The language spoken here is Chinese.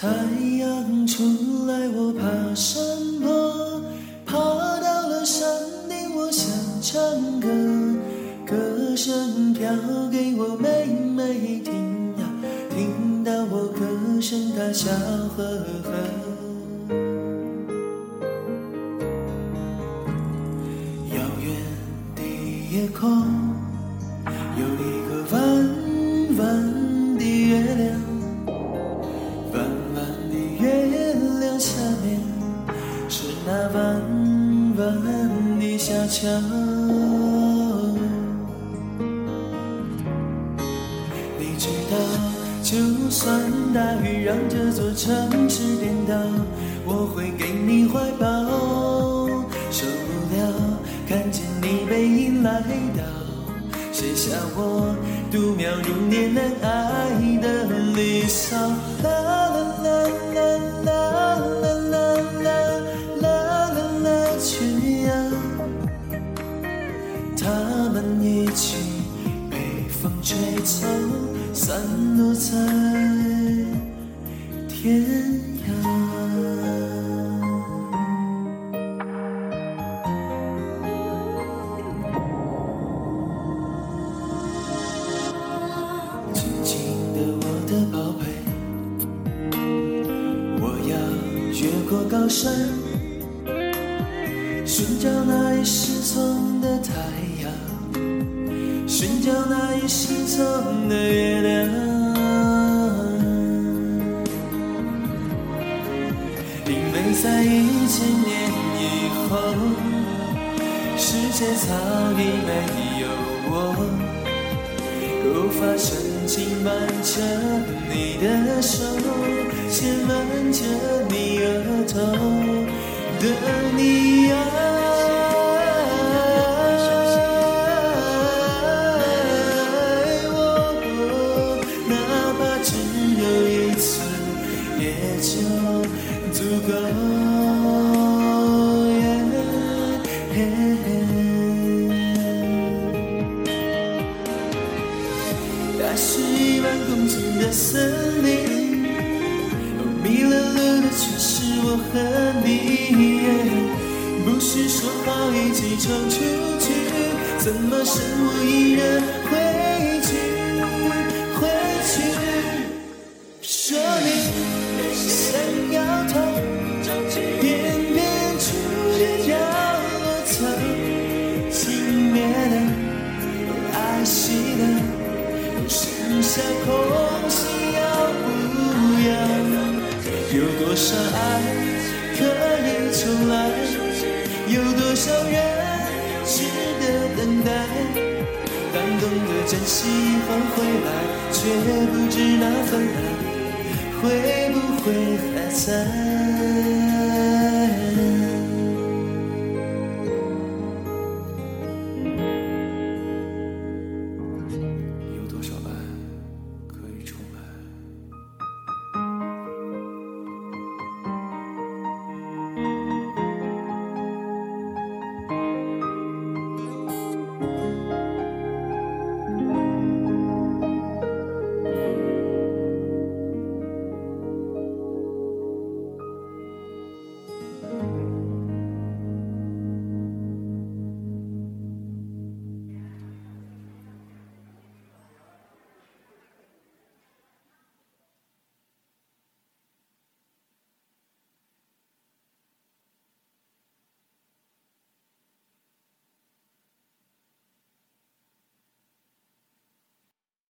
太阳出来，我爬山坡，爬到了山顶，我想唱歌，歌声飘给我妹妹听呀，听到我歌声，她笑呵呵。遥远的夜空，桥。你知道，就算大雨让这座城市颠倒，我会给你怀抱。受不了看见你背影来到，写下我度秒如年难挨的离骚。啦啦啦散落在天涯。亲亲的，我的宝贝，我要越过高山，寻找那一世踪。心中的月亮。因为在一千年以后，世界早已没有我。无法深情挽着你的手，牵吻着你额头的一万公顷的森林，迷了路的却是我和你。不是说好一起闯出去，怎么剩我一人回去？回去，说你想要逃，偏偏注定要我走，轻蔑的，爱惜的。剩下空心要不要？有多少爱可以重来？有多少人值得等待？当懂得珍惜以后回来，却不知那份爱会不会还在？